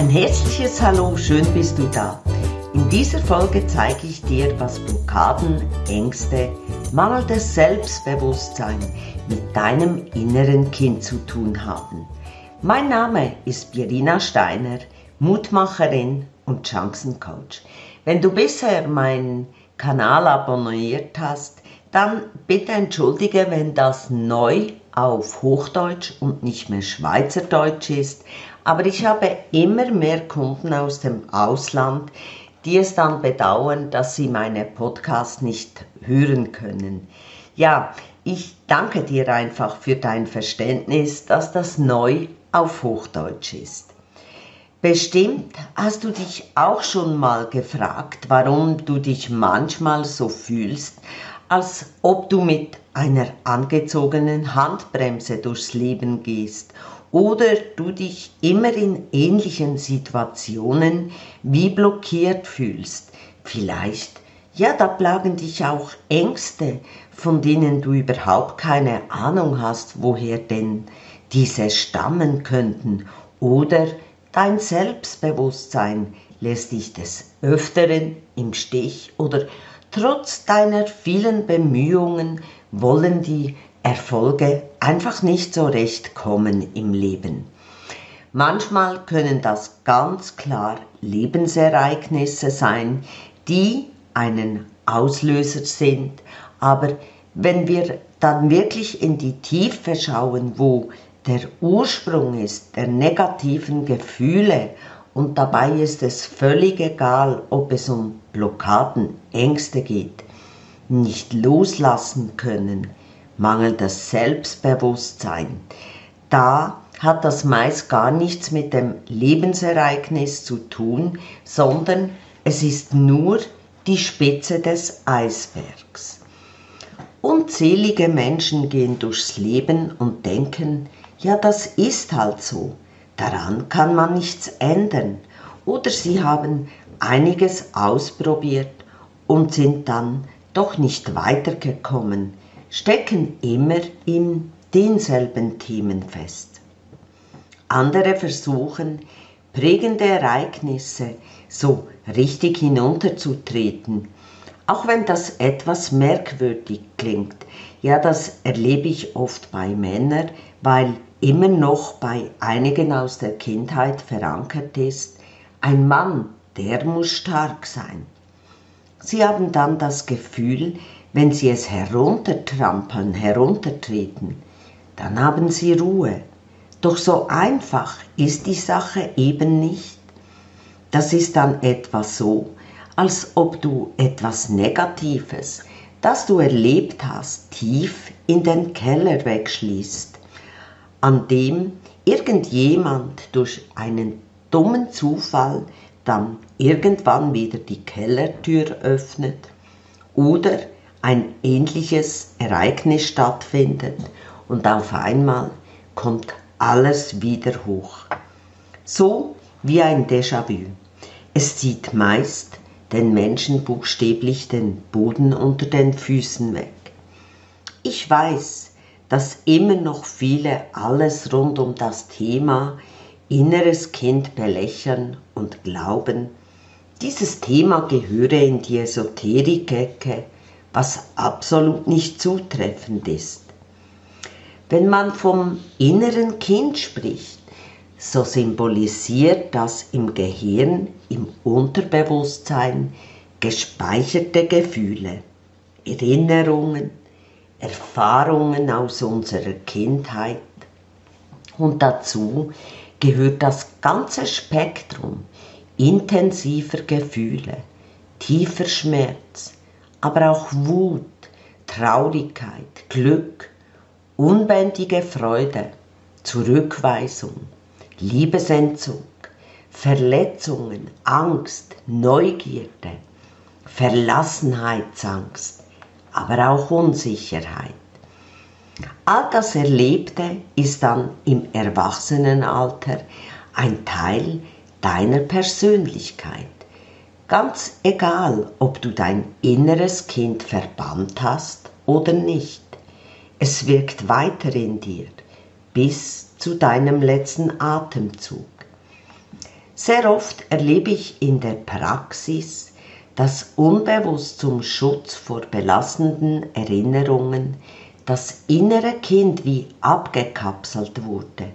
Ein herzliches Hallo, schön bist du da. In dieser Folge zeige ich dir, was Blockaden, Ängste, mangelndes Selbstbewusstsein mit deinem inneren Kind zu tun haben. Mein Name ist Birina Steiner, Mutmacherin und Chancencoach. Wenn du bisher meinen Kanal abonniert hast, dann bitte entschuldige, wenn das neu auf Hochdeutsch und nicht mehr Schweizerdeutsch ist, aber ich habe immer mehr Kunden aus dem Ausland, die es dann bedauern, dass sie meine Podcasts nicht hören können. Ja, ich danke dir einfach für dein Verständnis, dass das neu auf Hochdeutsch ist. Bestimmt hast du dich auch schon mal gefragt, warum du dich manchmal so fühlst, als ob du mit einer angezogenen Handbremse durchs Leben gehst oder du dich immer in ähnlichen Situationen wie blockiert fühlst. Vielleicht, ja, da plagen dich auch Ängste, von denen du überhaupt keine Ahnung hast, woher denn diese stammen könnten. Oder dein Selbstbewusstsein lässt dich des Öfteren im Stich oder trotz deiner vielen Bemühungen wollen die Erfolge einfach nicht so recht kommen im Leben. Manchmal können das ganz klar Lebensereignisse sein, die einen Auslöser sind, aber wenn wir dann wirklich in die Tiefe schauen, wo der Ursprung ist der negativen Gefühle und dabei ist es völlig egal, ob es um Blockaden, Ängste geht, nicht loslassen können, mangelndes Selbstbewusstsein. Da hat das meist gar nichts mit dem Lebensereignis zu tun, sondern es ist nur die Spitze des Eisbergs. Unzählige Menschen gehen durchs Leben und denken, ja, das ist halt so, daran kann man nichts ändern. Oder sie haben einiges ausprobiert und sind dann doch nicht weitergekommen, stecken immer in denselben Themen fest. Andere versuchen, prägende Ereignisse so richtig hinunterzutreten, auch wenn das etwas merkwürdig klingt. Ja, das erlebe ich oft bei Männern, weil immer noch bei einigen aus der Kindheit verankert ist, ein Mann, der muss stark sein. Sie haben dann das Gefühl, wenn sie es heruntertrampeln, heruntertreten, dann haben sie Ruhe. Doch so einfach ist die Sache eben nicht. Das ist dann etwa so, als ob du etwas Negatives, das du erlebt hast, tief in den Keller wegschließt, an dem irgendjemand durch einen dummen Zufall dann irgendwann wieder die Kellertür öffnet oder ein ähnliches Ereignis stattfindet und auf einmal kommt alles wieder hoch. So wie ein Déjà-vu. Es zieht meist den Menschen buchstäblich den Boden unter den Füßen weg. Ich weiß, dass immer noch viele alles rund um das Thema inneres Kind belächeln und glauben, dieses Thema gehöre in die Esoterik-Ecke was absolut nicht zutreffend ist. Wenn man vom inneren Kind spricht, so symbolisiert das im Gehirn, im Unterbewusstsein gespeicherte Gefühle, Erinnerungen, Erfahrungen aus unserer Kindheit. Und dazu gehört das ganze Spektrum intensiver Gefühle, tiefer Schmerz, aber auch Wut, Traurigkeit, Glück, unbändige Freude, Zurückweisung, Liebesentzug, Verletzungen, Angst, Neugierde, Verlassenheitsangst, aber auch Unsicherheit. All das Erlebte ist dann im Erwachsenenalter ein Teil deiner Persönlichkeit. Ganz egal, ob du dein inneres Kind verbannt hast oder nicht. Es wirkt weiter in dir bis zu deinem letzten Atemzug. Sehr oft erlebe ich in der Praxis, dass unbewusst zum Schutz vor belastenden Erinnerungen das innere Kind wie abgekapselt wurde,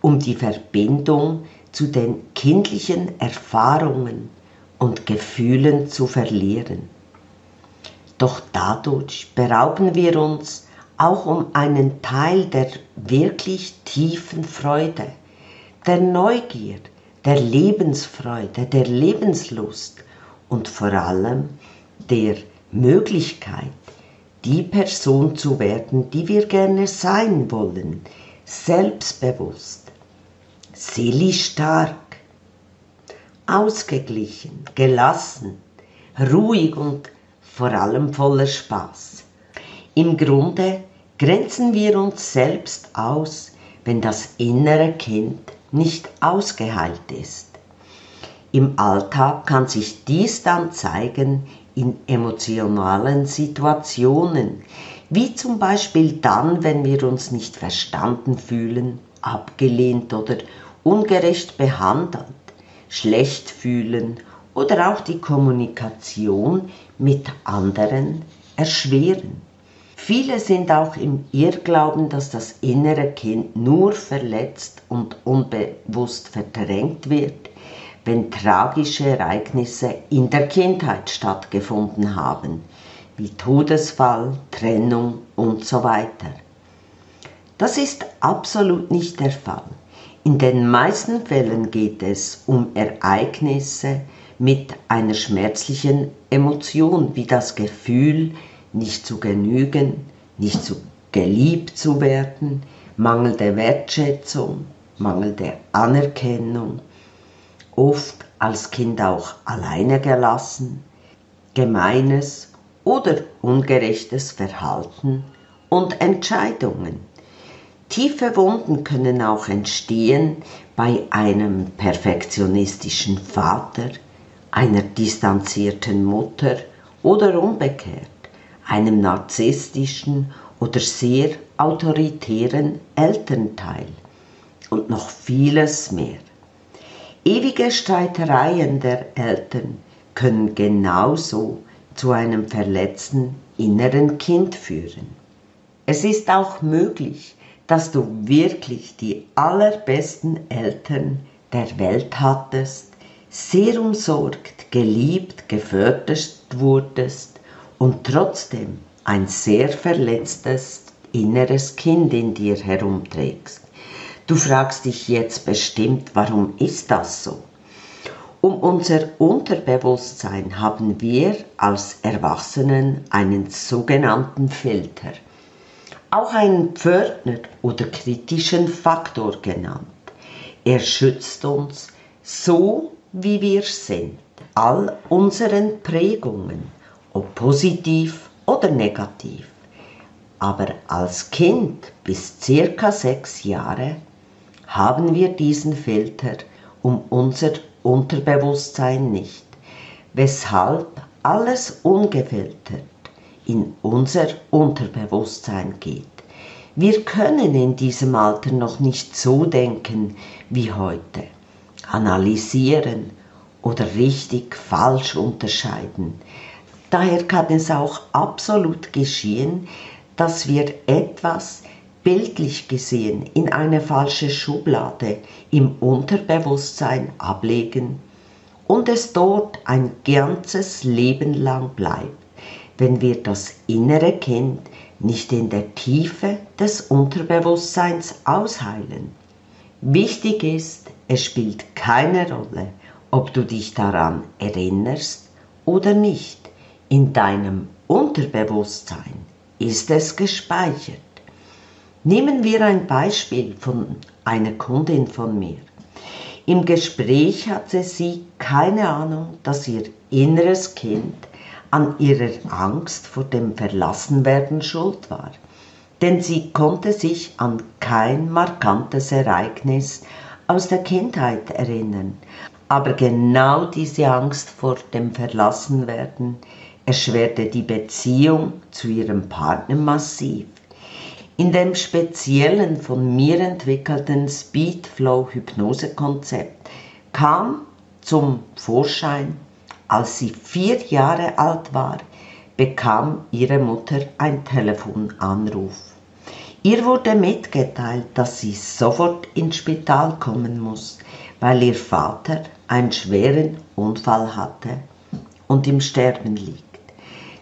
um die Verbindung zu den kindlichen Erfahrungen und Gefühlen zu verlieren. Doch dadurch berauben wir uns auch um einen Teil der wirklich tiefen Freude, der Neugier, der Lebensfreude, der Lebenslust und vor allem der Möglichkeit, die Person zu werden, die wir gerne sein wollen, selbstbewusst, seelisch stark, ausgeglichen, gelassen, ruhig und vor allem voller Spaß. Im Grunde grenzen wir uns selbst aus, wenn das innere Kind nicht ausgeheilt ist. Im Alltag kann sich dies dann zeigen in emotionalen Situationen, wie zum Beispiel dann, wenn wir uns nicht verstanden fühlen, abgelehnt oder ungerecht behandelt, schlecht fühlen oder auch die Kommunikation mit anderen erschweren. Viele sind auch im Irrglauben, dass das innere Kind nur verletzt und unbewusst verdrängt wird, wenn tragische Ereignisse in der Kindheit stattgefunden haben, wie Todesfall, Trennung und so weiter. Das ist absolut nicht der Fall. In den meisten Fällen geht es um Ereignisse mit einer schmerzlichen Emotion, wie das Gefühl, nicht zu genügen, nicht zu geliebt zu werden, mangelnde Wertschätzung, mangelnde Anerkennung, oft als Kind auch alleine gelassen, gemeines oder ungerechtes Verhalten und Entscheidungen. Tiefe Wunden können auch entstehen bei einem perfektionistischen Vater, einer distanzierten Mutter oder umgekehrt einem narzisstischen oder sehr autoritären Elternteil und noch vieles mehr. Ewige Streitereien der Eltern können genauso zu einem verletzten inneren Kind führen. Es ist auch möglich, dass du wirklich die allerbesten Eltern der Welt hattest, sehr umsorgt, geliebt, gefördert wurdest und trotzdem ein sehr verletztes inneres Kind in dir herumträgst. Du fragst dich jetzt bestimmt, warum ist das so? Um unser Unterbewusstsein haben wir als Erwachsenen einen sogenannten Filter, auch einen Pförtner oder kritischen Faktor genannt. Er schützt uns so, wie wir sind, all unseren Prägungen ob positiv oder negativ. Aber als Kind bis circa sechs Jahre haben wir diesen Filter um unser Unterbewusstsein nicht, weshalb alles ungefiltert in unser Unterbewusstsein geht. Wir können in diesem Alter noch nicht so denken wie heute, analysieren oder richtig falsch unterscheiden. Daher kann es auch absolut geschehen, dass wir etwas bildlich gesehen in eine falsche Schublade im Unterbewusstsein ablegen und es dort ein ganzes Leben lang bleibt, wenn wir das innere Kind nicht in der Tiefe des Unterbewusstseins ausheilen. Wichtig ist, es spielt keine Rolle, ob du dich daran erinnerst oder nicht. In deinem Unterbewusstsein ist es gespeichert. Nehmen wir ein Beispiel von einer Kundin von mir. Im Gespräch hatte sie keine Ahnung, dass ihr inneres Kind an ihrer Angst vor dem Verlassenwerden schuld war. Denn sie konnte sich an kein markantes Ereignis aus der Kindheit erinnern. Aber genau diese Angst vor dem Verlassenwerden erschwerte die Beziehung zu ihrem Partner massiv. In dem speziellen von mir entwickelten Speed Flow Hypnosekonzept kam zum Vorschein, als sie vier Jahre alt war, bekam ihre Mutter ein Telefonanruf. Ihr wurde mitgeteilt, dass sie sofort ins Spital kommen muss, weil ihr Vater einen schweren Unfall hatte und im Sterben liegt.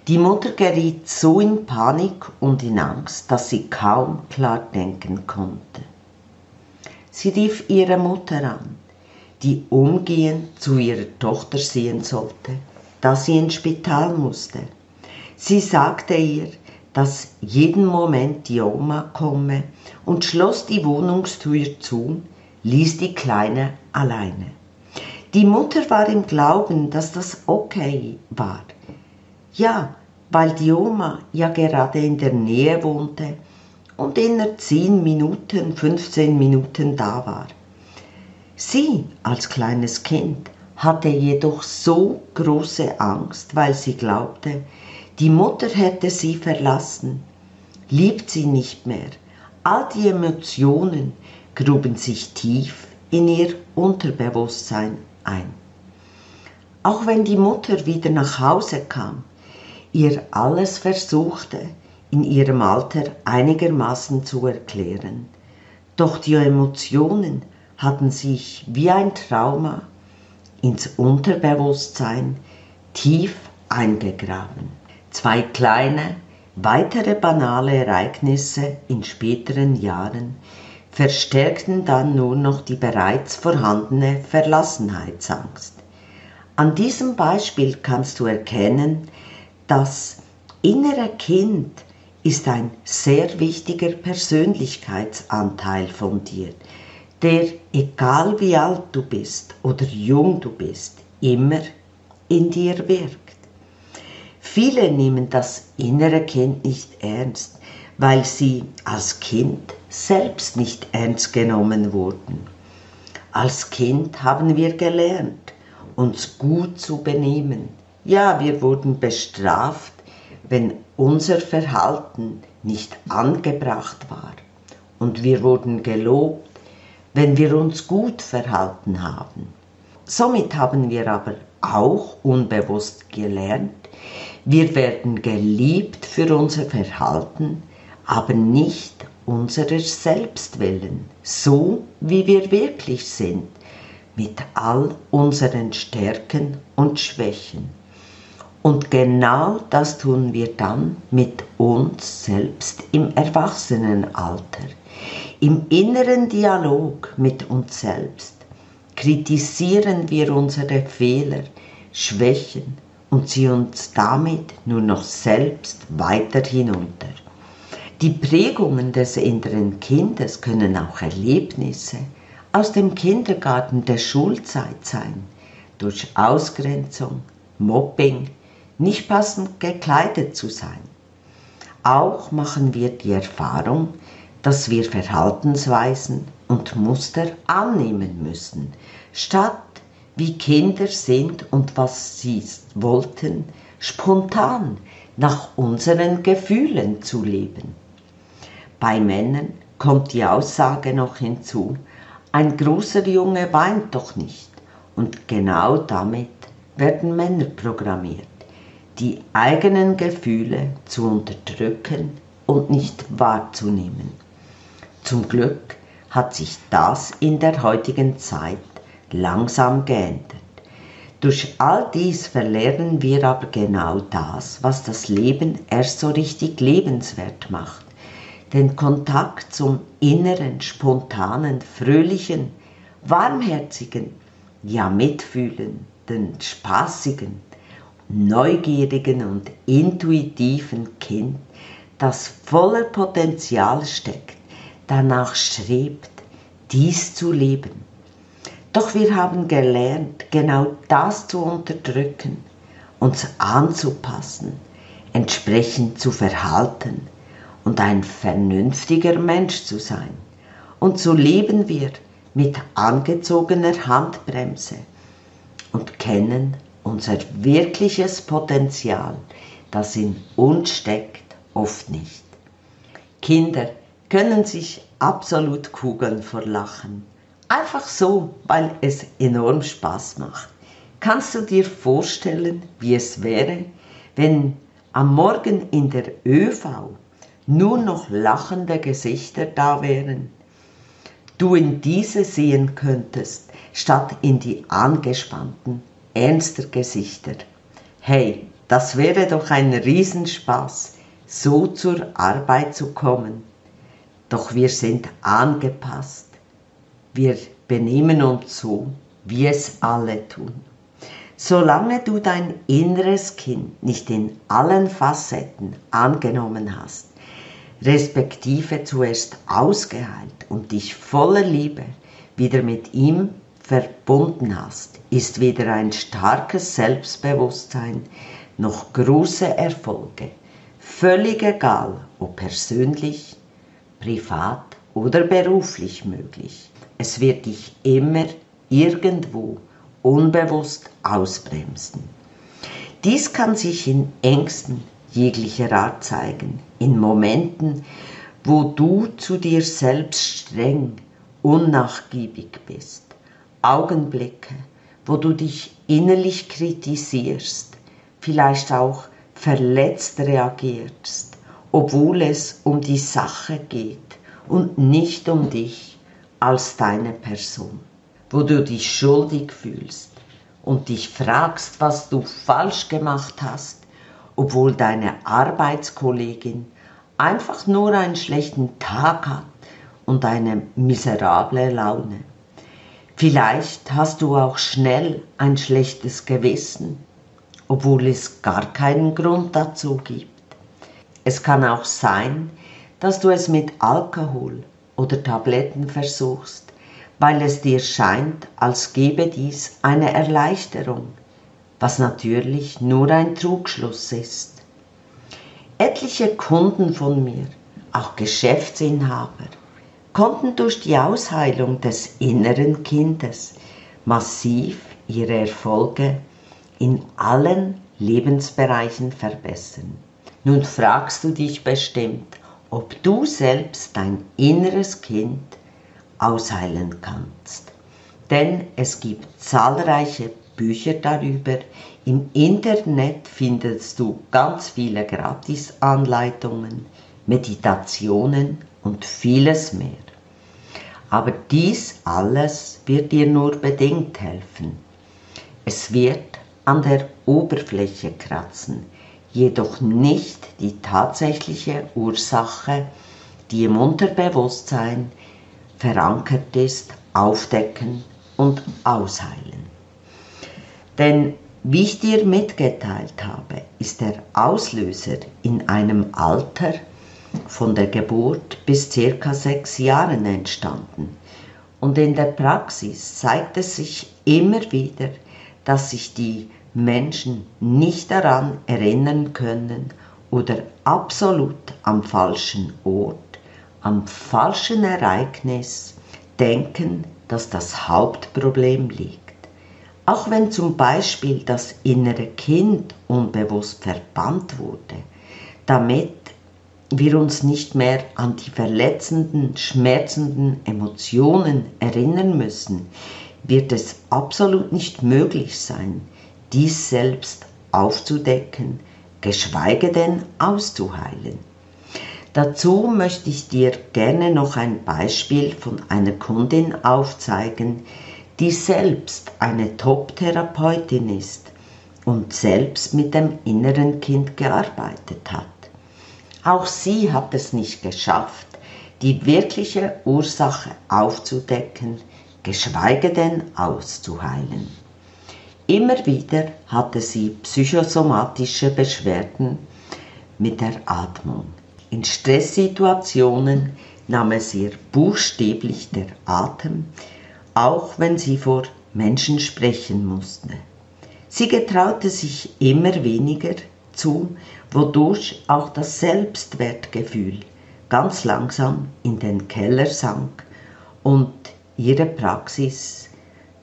Die Mutter geriet so in Panik und in Angst, dass sie kaum klar denken konnte. Sie rief ihre Mutter an, die umgehend zu ihrer Tochter sehen sollte, da sie ins Spital musste. Sie sagte ihr, dass jeden Moment die Oma komme und schloss die Wohnungstür zu, ließ die Kleine alleine. Die Mutter war im Glauben, dass das okay war. Ja, weil die Oma ja gerade in der Nähe wohnte und inner zehn Minuten, 15 Minuten da war. Sie als kleines Kind hatte jedoch so große Angst, weil sie glaubte, die Mutter hätte sie verlassen, liebt sie nicht mehr. All die Emotionen gruben sich tief in ihr Unterbewusstsein ein. Auch wenn die Mutter wieder nach Hause kam, ihr alles versuchte, in ihrem Alter einigermaßen zu erklären. Doch die Emotionen hatten sich wie ein Trauma ins Unterbewusstsein tief eingegraben. Zwei kleine, weitere banale Ereignisse in späteren Jahren verstärkten dann nur noch die bereits vorhandene Verlassenheitsangst. An diesem Beispiel kannst du erkennen, das innere Kind ist ein sehr wichtiger Persönlichkeitsanteil von dir, der, egal wie alt du bist oder jung du bist, immer in dir wirkt. Viele nehmen das innere Kind nicht ernst, weil sie als Kind selbst nicht ernst genommen wurden. Als Kind haben wir gelernt, uns gut zu benehmen. Ja, wir wurden bestraft, wenn unser Verhalten nicht angebracht war. Und wir wurden gelobt, wenn wir uns gut verhalten haben. Somit haben wir aber auch unbewusst gelernt, wir werden geliebt für unser Verhalten, aber nicht unserer Selbstwillen, so wie wir wirklich sind, mit all unseren Stärken und Schwächen. Und genau das tun wir dann mit uns selbst im Erwachsenenalter, im inneren Dialog mit uns selbst. Kritisieren wir unsere Fehler, Schwächen, und ziehen uns damit nur noch selbst weiter hinunter. Die Prägungen des inneren Kindes können auch Erlebnisse aus dem Kindergarten der Schulzeit sein, durch Ausgrenzung, Mobbing, nicht passend gekleidet zu sein. Auch machen wir die Erfahrung, dass wir Verhaltensweisen und Muster annehmen müssen, statt wie Kinder sind und was sie wollten, spontan nach unseren Gefühlen zu leben. Bei Männern kommt die Aussage noch hinzu, ein großer Junge weint doch nicht. Und genau damit werden Männer programmiert, die eigenen Gefühle zu unterdrücken und nicht wahrzunehmen. Zum Glück hat sich das in der heutigen Zeit langsam geändert. Durch all dies verlernen wir aber genau das, was das Leben erst so richtig lebenswert macht. Den Kontakt zum inneren, spontanen, fröhlichen, warmherzigen, ja mitfühlenden, spaßigen, neugierigen und intuitiven Kind, das voller Potenzial steckt, danach strebt, dies zu leben doch wir haben gelernt, genau das zu unterdrücken, uns anzupassen, entsprechend zu verhalten und ein vernünftiger Mensch zu sein. Und so leben wir mit angezogener Handbremse und kennen unser wirkliches Potenzial, das in uns steckt, oft nicht. Kinder können sich absolut kugeln vor Lachen Einfach so, weil es enorm Spaß macht. Kannst du dir vorstellen, wie es wäre, wenn am Morgen in der ÖV nur noch lachende Gesichter da wären? Du in diese sehen könntest, statt in die angespannten, ernster Gesichter. Hey, das wäre doch ein Riesenspaß, so zur Arbeit zu kommen. Doch wir sind angepasst. Wir benehmen uns so, wie es alle tun. Solange du dein inneres Kind nicht in allen Facetten angenommen hast, respektive zuerst ausgeheilt und dich voller Liebe wieder mit ihm verbunden hast, ist weder ein starkes Selbstbewusstsein noch große Erfolge, völlig egal ob persönlich, privat oder beruflich möglich. Es wird dich immer irgendwo unbewusst ausbremsen. Dies kann sich in Ängsten jeglicher Art zeigen, in Momenten, wo du zu dir selbst streng, unnachgiebig bist, Augenblicke, wo du dich innerlich kritisierst, vielleicht auch verletzt reagierst, obwohl es um die Sache geht und nicht um dich als deine Person, wo du dich schuldig fühlst und dich fragst, was du falsch gemacht hast, obwohl deine Arbeitskollegin einfach nur einen schlechten Tag hat und eine miserable Laune. Vielleicht hast du auch schnell ein schlechtes Gewissen, obwohl es gar keinen Grund dazu gibt. Es kann auch sein, dass du es mit Alkohol oder Tabletten versuchst, weil es dir scheint, als gebe dies eine Erleichterung, was natürlich nur ein Trugschluss ist. Etliche Kunden von mir, auch Geschäftsinhaber, konnten durch die Ausheilung des inneren Kindes massiv ihre Erfolge in allen Lebensbereichen verbessern. Nun fragst du dich bestimmt, ob du selbst dein inneres Kind ausheilen kannst. Denn es gibt zahlreiche Bücher darüber. Im Internet findest du ganz viele Gratisanleitungen, Meditationen und vieles mehr. Aber dies alles wird dir nur bedingt helfen. Es wird an der Oberfläche kratzen, jedoch nicht die tatsächliche Ursache, die im Unterbewusstsein verankert ist, aufdecken und ausheilen. Denn wie ich dir mitgeteilt habe, ist der Auslöser in einem Alter von der Geburt bis circa sechs Jahren entstanden. Und in der Praxis zeigt es sich immer wieder, dass sich die Menschen nicht daran erinnern können oder absolut am falschen Ort, am falschen Ereignis denken, dass das Hauptproblem liegt. Auch wenn zum Beispiel das innere Kind unbewusst verbannt wurde, damit wir uns nicht mehr an die verletzenden, schmerzenden Emotionen erinnern müssen, wird es absolut nicht möglich sein, dies selbst aufzudecken, geschweige denn auszuheilen. Dazu möchte ich dir gerne noch ein Beispiel von einer Kundin aufzeigen, die selbst eine Top-Therapeutin ist und selbst mit dem inneren Kind gearbeitet hat. Auch sie hat es nicht geschafft, die wirkliche Ursache aufzudecken, geschweige denn auszuheilen. Immer wieder hatte sie psychosomatische Beschwerden mit der Atmung. In Stresssituationen nahm es ihr buchstäblich der Atem, auch wenn sie vor Menschen sprechen musste. Sie getraute sich immer weniger zu, wodurch auch das Selbstwertgefühl ganz langsam in den Keller sank und ihre Praxis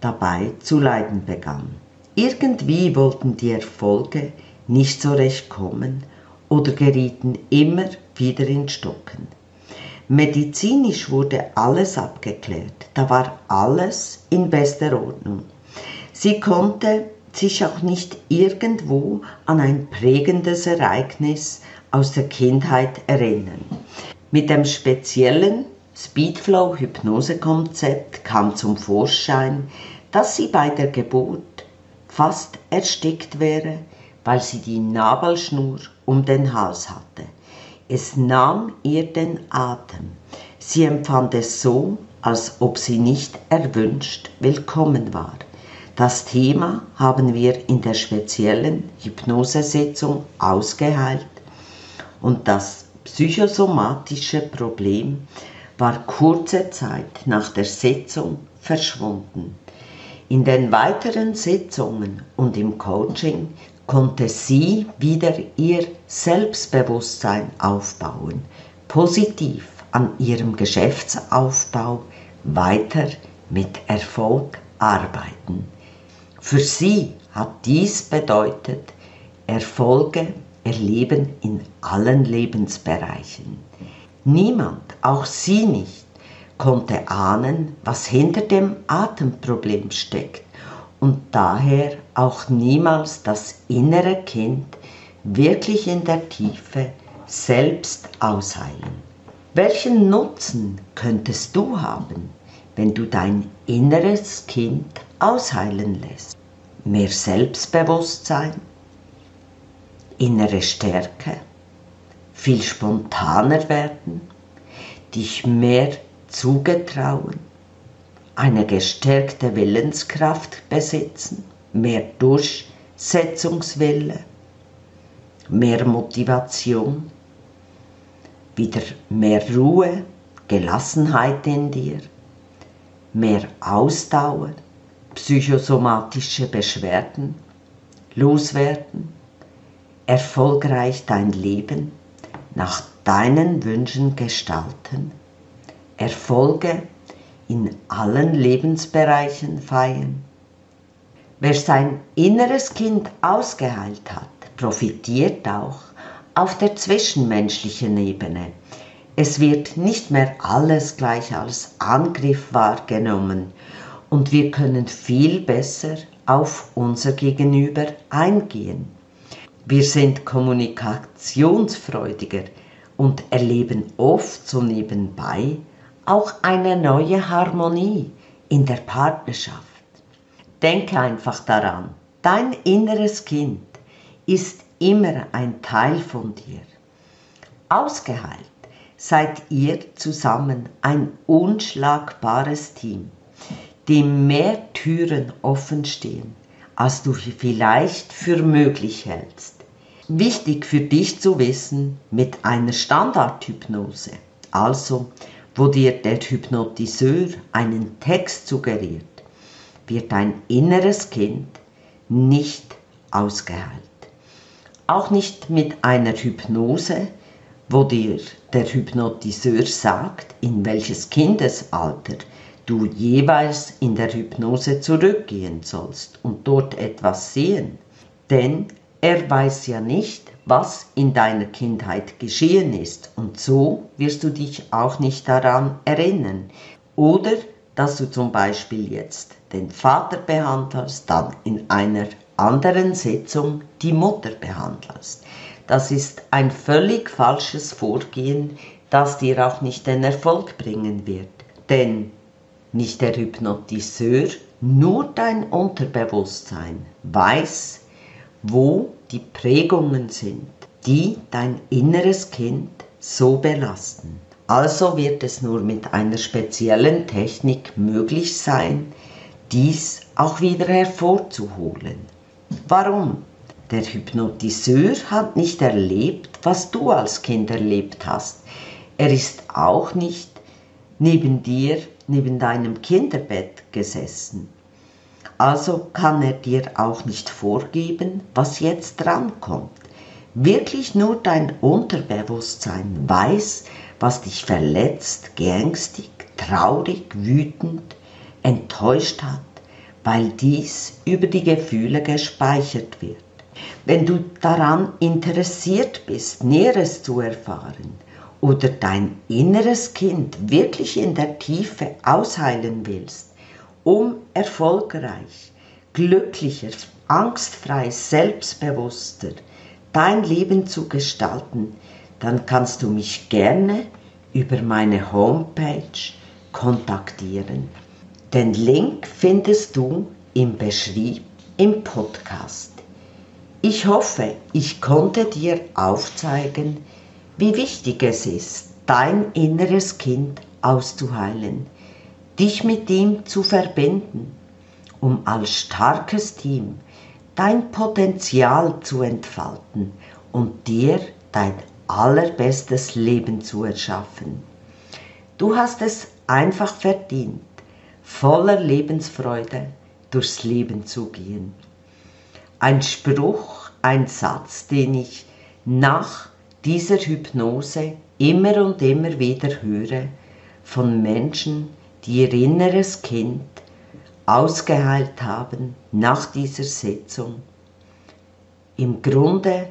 dabei zu leiden begann. Irgendwie wollten die Erfolge nicht so recht kommen oder gerieten immer wieder in Stocken. Medizinisch wurde alles abgeklärt. Da war alles in bester Ordnung. Sie konnte sich auch nicht irgendwo an ein prägendes Ereignis aus der Kindheit erinnern. Mit dem speziellen Speedflow Hypnosekonzept kam zum Vorschein, dass sie bei der Geburt fast erstickt wäre, weil sie die Nabelschnur um den Hals hatte. Es nahm ihr den Atem. Sie empfand es so, als ob sie nicht erwünscht willkommen war. Das Thema haben wir in der speziellen Hypnosesitzung ausgeheilt und das psychosomatische Problem war kurze Zeit nach der Sitzung verschwunden. In den weiteren Sitzungen und im Coaching konnte sie wieder ihr Selbstbewusstsein aufbauen, positiv an ihrem Geschäftsaufbau weiter mit Erfolg arbeiten. Für sie hat dies bedeutet Erfolge erleben in allen Lebensbereichen. Niemand, auch sie nicht, konnte ahnen, was hinter dem Atemproblem steckt und daher auch niemals das innere Kind wirklich in der Tiefe selbst ausheilen. Welchen Nutzen könntest du haben, wenn du dein inneres Kind ausheilen lässt? Mehr Selbstbewusstsein, innere Stärke, viel spontaner werden, dich mehr zugetrauen, eine gestärkte Willenskraft besitzen, mehr Durchsetzungswille, mehr Motivation, wieder mehr Ruhe, Gelassenheit in dir, mehr Ausdauer, psychosomatische Beschwerden, loswerden, erfolgreich dein Leben nach deinen Wünschen gestalten, Erfolge in allen Lebensbereichen feiern. Wer sein inneres Kind ausgeheilt hat, profitiert auch auf der zwischenmenschlichen Ebene. Es wird nicht mehr alles gleich als Angriff wahrgenommen und wir können viel besser auf unser Gegenüber eingehen. Wir sind kommunikationsfreudiger und erleben oft so nebenbei auch eine neue Harmonie in der Partnerschaft. Denke einfach daran, dein inneres Kind ist immer ein Teil von dir. Ausgeheilt seid ihr zusammen ein unschlagbares Team, dem mehr Türen offen stehen als du vielleicht für möglich hältst. Wichtig für dich zu wissen mit einer Standardhypnose, also wo dir der Hypnotiseur einen Text suggeriert, wird dein inneres Kind nicht ausgeheilt. Auch nicht mit einer Hypnose, wo dir der Hypnotiseur sagt, in welches Kindesalter du jeweils in der Hypnose zurückgehen sollst und dort etwas sehen. Denn er weiß ja nicht, was in deiner Kindheit geschehen ist und so wirst du dich auch nicht daran erinnern. Oder dass du zum Beispiel jetzt den Vater behandelst, dann in einer anderen Sitzung die Mutter behandelst. Das ist ein völlig falsches Vorgehen, das dir auch nicht den Erfolg bringen wird. Denn nicht der Hypnotiseur, nur dein Unterbewusstsein weiß, wo die Prägungen sind, die dein inneres Kind so belasten. Also wird es nur mit einer speziellen Technik möglich sein, dies auch wieder hervorzuholen. Warum? Der Hypnotiseur hat nicht erlebt, was du als Kind erlebt hast. Er ist auch nicht neben dir neben deinem Kinderbett gesessen. Also kann er dir auch nicht vorgeben, was jetzt drankommt. Wirklich nur dein Unterbewusstsein weiß, was dich verletzt, geängstigt, traurig, wütend, enttäuscht hat, weil dies über die Gefühle gespeichert wird. Wenn du daran interessiert bist, Näheres zu erfahren oder dein inneres Kind wirklich in der Tiefe ausheilen willst, um erfolgreich, glücklicher, angstfrei, selbstbewusster dein Leben zu gestalten, dann kannst du mich gerne über meine Homepage kontaktieren. Den Link findest du im Beschrieb im Podcast. Ich hoffe, ich konnte dir aufzeigen, wie wichtig es ist, dein inneres Kind auszuheilen, dich mit ihm zu verbinden, um als starkes Team dein Potenzial zu entfalten und dir dein allerbestes Leben zu erschaffen. Du hast es einfach verdient, voller Lebensfreude durchs Leben zu gehen. Ein Spruch, ein Satz, den ich nach dieser Hypnose immer und immer wieder höre von Menschen, die ihr inneres Kind ausgeheilt haben nach dieser Sitzung. Im Grunde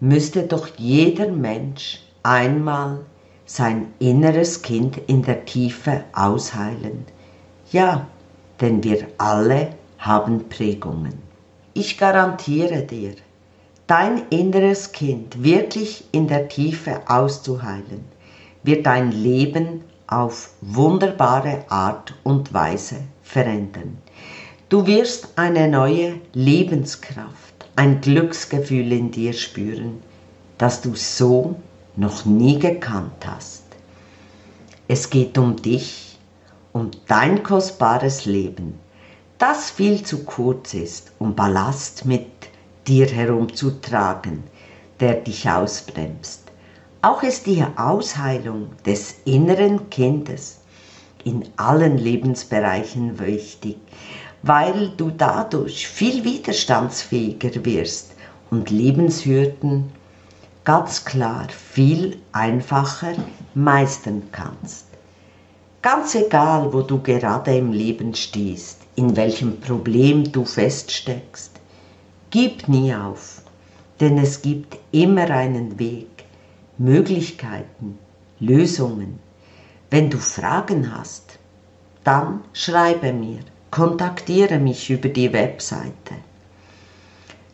müsste doch jeder Mensch einmal sein inneres Kind in der Tiefe ausheilen. Ja, denn wir alle haben Prägungen. Ich garantiere dir, dein inneres Kind wirklich in der Tiefe auszuheilen, wird dein Leben auf wunderbare Art und Weise verändern. Du wirst eine neue Lebenskraft, ein Glücksgefühl in dir spüren, das du so noch nie gekannt hast. Es geht um dich, um dein kostbares Leben, das viel zu kurz ist, um Ballast mit dir herumzutragen, der dich ausbremst. Auch ist die Ausheilung des inneren Kindes in allen Lebensbereichen wichtig, weil du dadurch viel widerstandsfähiger wirst und Lebenshürden ganz klar viel einfacher meistern kannst. Ganz egal, wo du gerade im Leben stehst, in welchem Problem du feststeckst, gib nie auf, denn es gibt immer einen Weg, Möglichkeiten, Lösungen. Wenn du Fragen hast, dann schreibe mir, kontaktiere mich über die Webseite.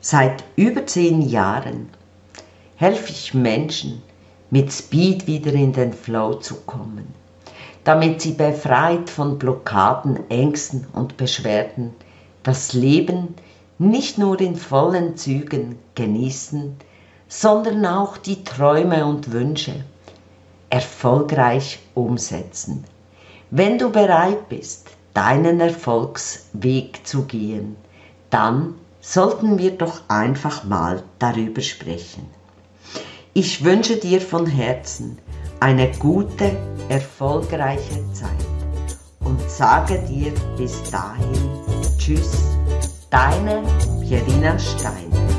Seit über zehn Jahren helfe ich Menschen, mit Speed wieder in den Flow zu kommen, damit sie befreit von Blockaden, Ängsten und Beschwerden das Leben nicht nur in vollen Zügen genießen, sondern auch die Träume und Wünsche erfolgreich umsetzen. Wenn du bereit bist, deinen Erfolgsweg zu gehen, dann sollten wir doch einfach mal darüber sprechen. Ich wünsche dir von Herzen eine gute, erfolgreiche Zeit und sage dir bis dahin Tschüss, deine Pierina Stein.